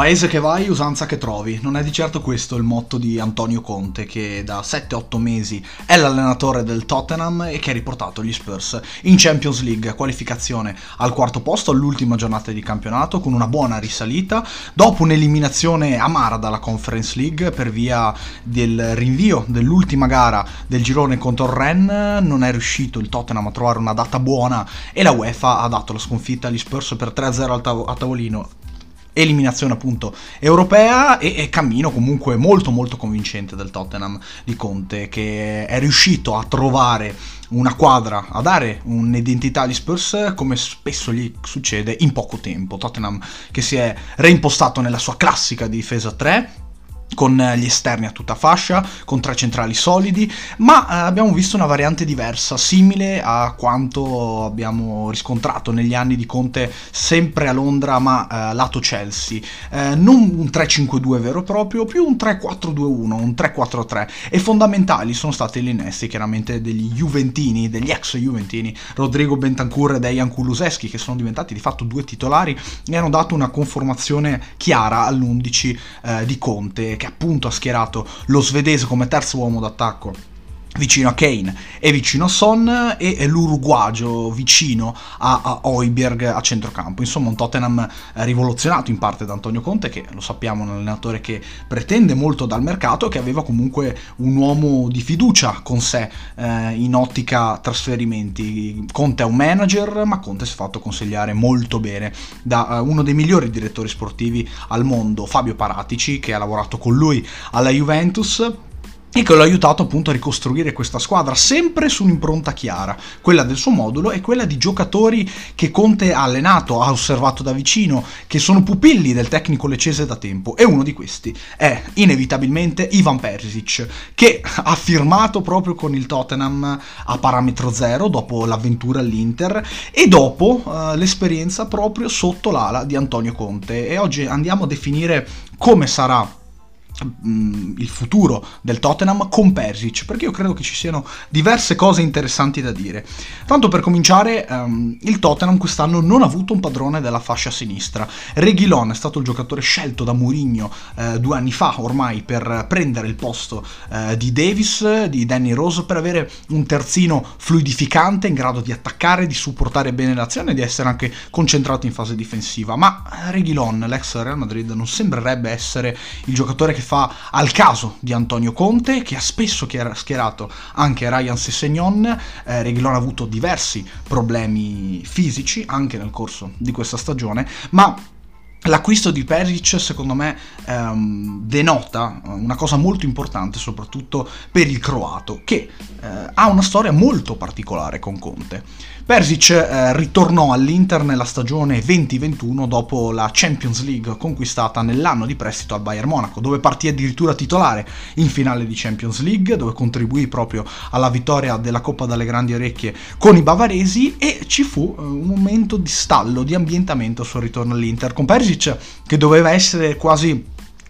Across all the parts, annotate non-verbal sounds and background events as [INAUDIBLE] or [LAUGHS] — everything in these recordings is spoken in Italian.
Paese che vai, usanza che trovi. Non è di certo questo il motto di Antonio Conte, che da 7-8 mesi è l'allenatore del Tottenham e che ha riportato gli Spurs in Champions League, qualificazione al quarto posto all'ultima giornata di campionato con una buona risalita, dopo un'eliminazione amara dalla Conference League per via del rinvio dell'ultima gara del girone contro il Rennes, non è riuscito il Tottenham a trovare una data buona e la UEFA ha dato la sconfitta agli Spurs per 3-0 al tav- a tavolino eliminazione appunto europea e, e, cammino comunque molto molto convincente del Tottenham di Conte che è riuscito a trovare una quadra, a dare un'identità agli Spurs come spesso gli succede in poco tempo. Tottenham che si è reimpostato nella sua classica difesa 3 con gli esterni a tutta fascia, con tre centrali solidi, ma eh, abbiamo visto una variante diversa, simile a quanto abbiamo riscontrato negli anni di Conte sempre a Londra, ma eh, lato Chelsea. Eh, non un 3-5-2 vero e proprio, più un 3-4-2-1, un 3-4-3. E fondamentali sono stati gli innesti, chiaramente degli Juventini, degli ex Juventini, Rodrigo Bentancur e Dejan Kuluseschi, che sono diventati di fatto due titolari e hanno dato una conformazione chiara all'11 eh, di Conte che appunto ha schierato lo svedese come terzo uomo d'attacco vicino a Kane e vicino a Son e l'uruguagio vicino a, a Oiberg a centrocampo. Insomma un Tottenham rivoluzionato in parte da Antonio Conte che lo sappiamo è un allenatore che pretende molto dal mercato e che aveva comunque un uomo di fiducia con sé eh, in ottica trasferimenti. Conte è un manager ma Conte si è fatto consigliare molto bene da uh, uno dei migliori direttori sportivi al mondo, Fabio Paratici che ha lavorato con lui alla Juventus e che l'ha aiutato appunto a ricostruire questa squadra sempre su un'impronta chiara, quella del suo modulo e quella di giocatori che Conte ha allenato, ha osservato da vicino, che sono pupilli del tecnico leccese da tempo e uno di questi è inevitabilmente Ivan Perisic che ha firmato proprio con il Tottenham a parametro zero dopo l'avventura all'Inter e dopo uh, l'esperienza proprio sotto l'ala di Antonio Conte. E oggi andiamo a definire come sarà il futuro del Tottenham con Persic perché io credo che ci siano diverse cose interessanti da dire. Tanto per cominciare um, il Tottenham quest'anno non ha avuto un padrone della fascia sinistra. Reguilon è stato il giocatore scelto da Mourinho eh, due anni fa ormai per prendere il posto eh, di Davis di Danny Rose per avere un terzino fluidificante in grado di attaccare di supportare bene l'azione e di essere anche concentrato in fase difensiva. Ma Reguilon l'ex Real Madrid non sembrerebbe essere il giocatore che fa al caso di Antonio Conte, che ha spesso schierato anche Ryan Sessegnon. Eh, Reguilon ha avuto diversi problemi fisici anche nel corso di questa stagione, ma L'acquisto di Perisic secondo me ehm, denota una cosa molto importante soprattutto per il croato che eh, ha una storia molto particolare con Conte. Persic eh, ritornò all'Inter nella stagione 2021 dopo la Champions League conquistata nell'anno di prestito al Bayern Monaco, dove partì addirittura titolare in finale di Champions League, dove contribuì proprio alla vittoria della Coppa dalle Grandi Orecchie con i bavaresi e ci fu eh, un momento di stallo, di ambientamento sul ritorno all'Inter, con Persic che doveva essere quasi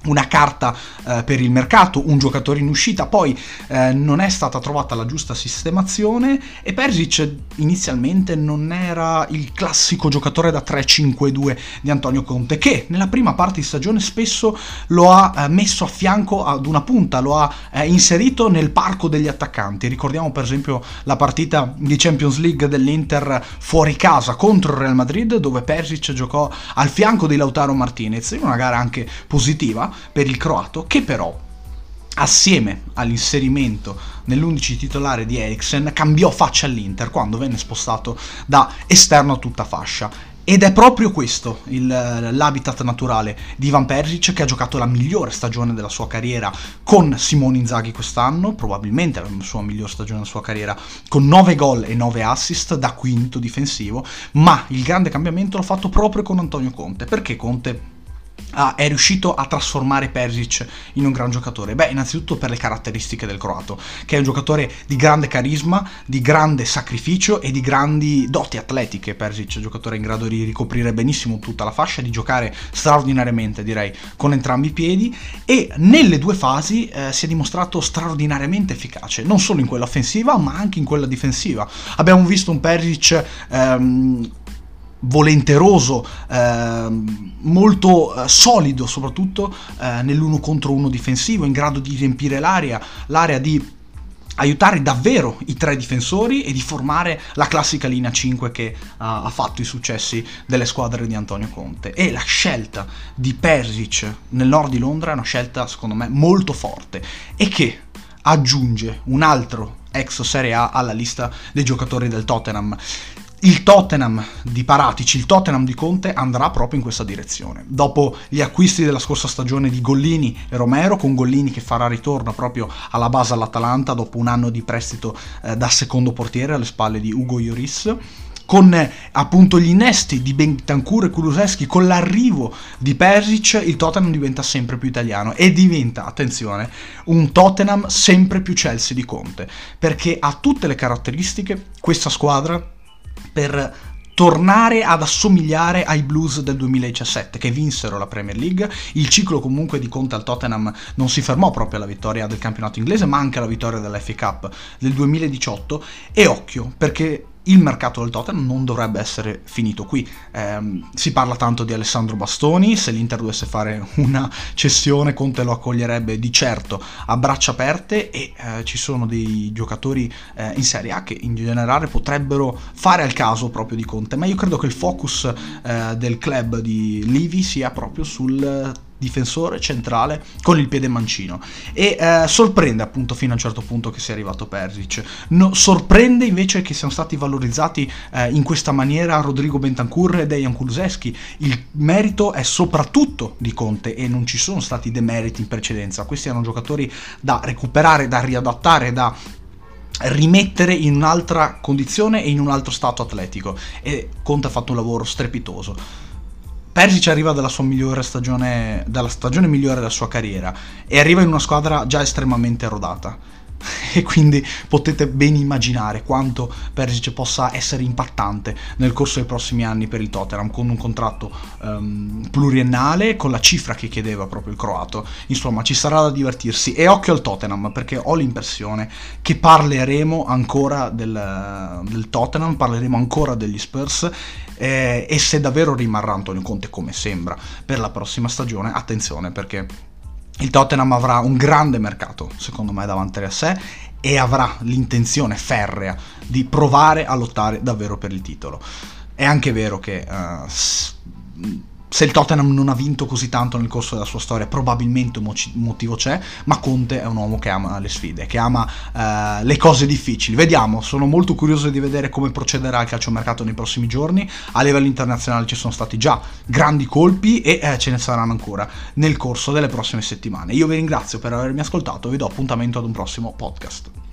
una carta eh, per il mercato, un giocatore in uscita, poi eh, non è stata trovata la giusta sistemazione e Persic inizialmente non era il classico giocatore da 3-5-2 di Antonio Conte che nella prima parte di stagione spesso lo ha eh, messo a fianco ad una punta, lo ha eh, inserito nel parco degli attaccanti. Ricordiamo per esempio la partita di Champions League dell'Inter fuori casa contro il Real Madrid dove Persic giocò al fianco di Lautaro Martinez in una gara anche positiva per il croato che però assieme all'inserimento nell'11 titolare di Eriksen cambiò faccia all'Inter quando venne spostato da esterno a tutta fascia. Ed è proprio questo il, l'habitat naturale di Ivan Persic che ha giocato la migliore stagione della sua carriera con Simone Inzaghi quest'anno, probabilmente la sua migliore stagione della sua carriera, con 9 gol e 9 assist da quinto difensivo, ma il grande cambiamento l'ha fatto proprio con Antonio Conte, perché Conte Ah, è riuscito a trasformare Persic in un gran giocatore? Beh, innanzitutto per le caratteristiche del croato, che è un giocatore di grande carisma, di grande sacrificio e di grandi doti atletiche. Persic è un giocatore in grado di ricoprire benissimo tutta la fascia, di giocare straordinariamente, direi, con entrambi i piedi e nelle due fasi eh, si è dimostrato straordinariamente efficace, non solo in quella offensiva, ma anche in quella difensiva. Abbiamo visto un Persic ehm, volenteroso, eh, molto eh, solido soprattutto eh, nell'uno contro uno difensivo, in grado di riempire l'area, l'area di aiutare davvero i tre difensori e di formare la classica linea 5 che uh, ha fatto i successi delle squadre di Antonio Conte. E la scelta di Persic nel nord di Londra è una scelta secondo me molto forte e che aggiunge un altro ex Serie A alla lista dei giocatori del Tottenham il Tottenham di Paratici, il Tottenham di Conte andrà proprio in questa direzione. Dopo gli acquisti della scorsa stagione di Gollini e Romero, con Gollini che farà ritorno proprio alla base all'Atalanta dopo un anno di prestito eh, da secondo portiere alle spalle di Ugo Ioris, con eh, appunto gli innesti di Bentancur e Kuluseschi, con l'arrivo di Persic, il Tottenham diventa sempre più italiano e diventa, attenzione, un Tottenham sempre più Chelsea di Conte, perché ha tutte le caratteristiche questa squadra per tornare ad assomigliare ai Blues del 2017 che vinsero la Premier League. Il ciclo comunque di Conte al Tottenham non si fermò proprio alla vittoria del campionato inglese, ma anche alla vittoria della FA Cup del 2018 e occhio perché il mercato del Tottenham non dovrebbe essere finito qui. Eh, si parla tanto di Alessandro Bastoni, se l'Inter dovesse fare una cessione Conte lo accoglierebbe di certo a braccia aperte e eh, ci sono dei giocatori eh, in Serie A che in generale potrebbero fare al caso proprio di Conte, ma io credo che il focus eh, del club di Livi sia proprio sul difensore centrale con il piede mancino. E eh, sorprende appunto fino a un certo punto che sia arrivato Persic no, sorprende invece che siano stati valorizzati eh, in questa maniera Rodrigo Bentancur e Dejan Kuluseschi il merito è soprattutto di Conte e non ci sono stati demeriti in precedenza. Questi erano giocatori da recuperare da riadattare da rimettere in un'altra condizione e in un altro stato atletico. E Conte ha fatto un lavoro strepitoso Persic arriva dalla sua migliore stagione, dalla stagione migliore della sua carriera e arriva in una squadra già estremamente rodata. [LAUGHS] E quindi potete ben immaginare quanto Persic possa essere impattante nel corso dei prossimi anni per il Tottenham con un contratto um, pluriennale con la cifra che chiedeva proprio il croato. Insomma, ci sarà da divertirsi e occhio al Tottenham perché ho l'impressione che parleremo ancora del, del Tottenham, parleremo ancora degli Spurs eh, e se davvero rimarrà Antonio Conte come sembra per la prossima stagione, attenzione perché il Tottenham avrà un grande mercato, secondo me, davanti a sé e avrà l'intenzione ferrea di provare a lottare davvero per il titolo. È anche vero che uh, se il Tottenham non ha vinto così tanto nel corso della sua storia, probabilmente un motivo c'è, ma Conte è un uomo che ama le sfide, che ama eh, le cose difficili. Vediamo, sono molto curioso di vedere come procederà il calciomercato nei prossimi giorni. A livello internazionale ci sono stati già grandi colpi e eh, ce ne saranno ancora nel corso delle prossime settimane. Io vi ringrazio per avermi ascoltato vi do appuntamento ad un prossimo podcast.